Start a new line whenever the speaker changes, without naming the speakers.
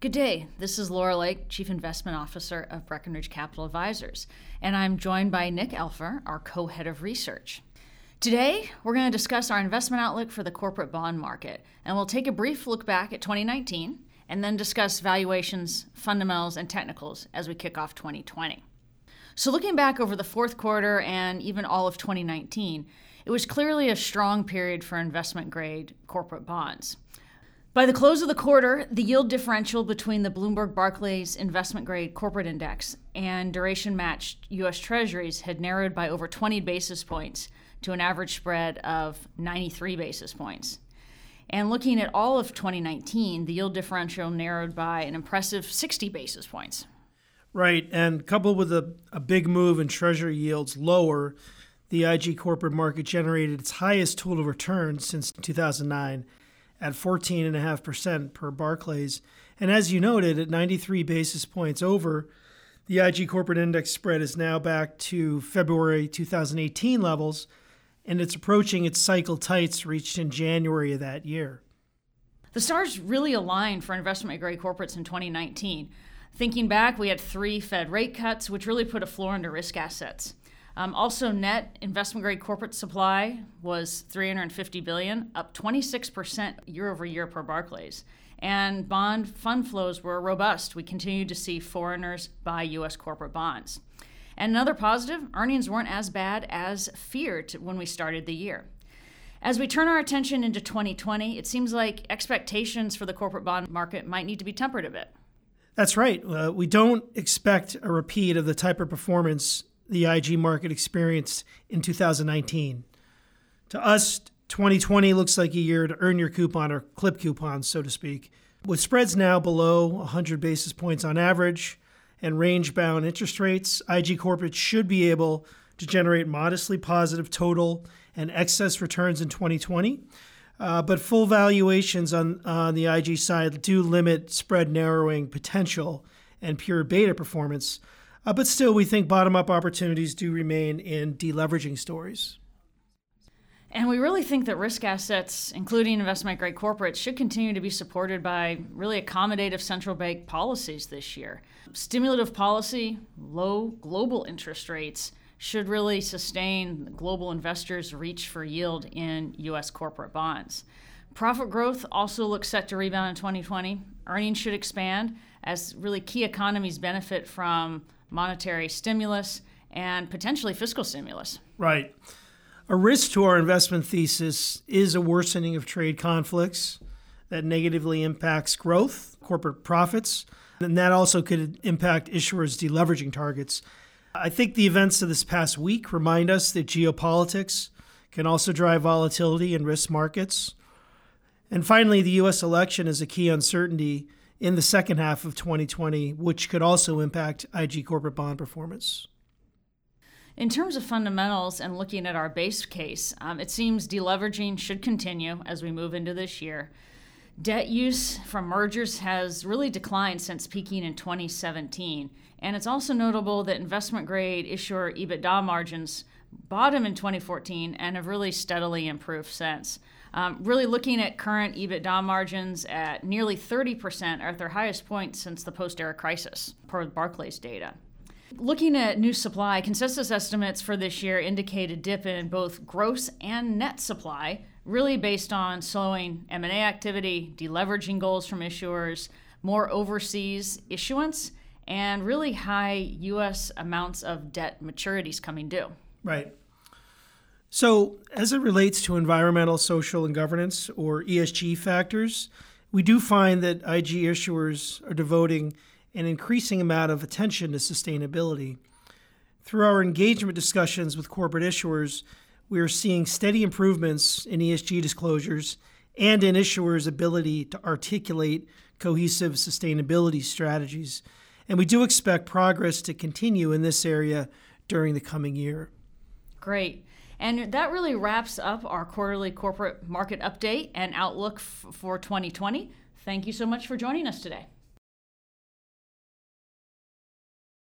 Good day. This is Laura Lake, Chief Investment Officer of Breckenridge Capital Advisors, and I'm joined by Nick Elfner, our co head of research. Today, we're going to discuss our investment outlook for the corporate bond market, and we'll take a brief look back at 2019 and then discuss valuations, fundamentals, and technicals as we kick off 2020. So, looking back over the fourth quarter and even all of 2019, it was clearly a strong period for investment grade corporate bonds. By the close of the quarter, the yield differential between the Bloomberg Barclays investment grade corporate index and duration matched US Treasuries had narrowed by over 20 basis points to an average spread of 93 basis points. And looking at all of 2019, the yield differential narrowed by an impressive 60 basis points.
Right, and coupled with a, a big move in Treasury yields lower, the IG corporate market generated its highest total return since 2009 at 14.5% per Barclays. And as you noted, at 93 basis points over, the IG corporate index spread is now back to February 2018 levels, and it's approaching its cycle tights reached in January of that year.
The stars really aligned for investment grade corporates in 2019. Thinking back, we had three Fed rate cuts, which really put a floor under risk assets. Um, also, net investment grade corporate supply was 350 billion, up 26% year over year per Barclays. And bond fund flows were robust. We continued to see foreigners buy U.S. corporate bonds. And another positive, earnings weren't as bad as feared when we started the year. As we turn our attention into 2020, it seems like expectations for the corporate bond market might need to be tempered a bit.
That's right. Uh, we don't expect a repeat of the type of performance the IG market experienced in 2019. To us, 2020 looks like a year to earn your coupon or clip coupons, so to speak. With spreads now below 100 basis points on average and range bound interest rates, IG corporates should be able to generate modestly positive total and excess returns in 2020. Uh, but full valuations on, on the IG side do limit spread narrowing potential and pure beta performance. Uh, but still, we think bottom up opportunities do remain in deleveraging stories.
And we really think that risk assets, including investment grade corporates, should continue to be supported by really accommodative central bank policies this year. Stimulative policy, low global interest rates should really sustain global investors' reach for yield in U.S. corporate bonds. Profit growth also looks set to rebound in 2020. Earnings should expand as really key economies benefit from monetary stimulus, and potentially fiscal stimulus.
Right. A risk to our investment thesis is a worsening of trade conflicts that negatively impacts growth, corporate profits, and that also could impact issuers' deleveraging targets. I think the events of this past week remind us that geopolitics can also drive volatility in risk markets. And finally, the U.S. election is a key uncertainty in the second half of 2020, which could also impact IG corporate bond performance.
In terms of fundamentals and looking at our base case, um, it seems deleveraging should continue as we move into this year. Debt use from mergers has really declined since peaking in 2017. And it's also notable that investment grade issuer EBITDA margins bottomed in 2014 and have really steadily improved since. Um, really looking at current EBITDA margins at nearly 30% are at their highest point since the post era crisis, per Barclays data. Looking at new supply, consensus estimates for this year indicate a dip in both gross and net supply, really based on slowing M&A activity, deleveraging goals from issuers, more overseas issuance, and really high U.S. amounts of debt maturities coming due.
Right. So, as it relates to environmental, social, and governance, or ESG factors, we do find that IG issuers are devoting an increasing amount of attention to sustainability. Through our engagement discussions with corporate issuers, we are seeing steady improvements in ESG disclosures and in issuers' ability to articulate cohesive sustainability strategies. And we do expect progress to continue in this area during the coming year.
Great. And that really wraps up our quarterly corporate market update and outlook f- for 2020. Thank you so much for joining us today.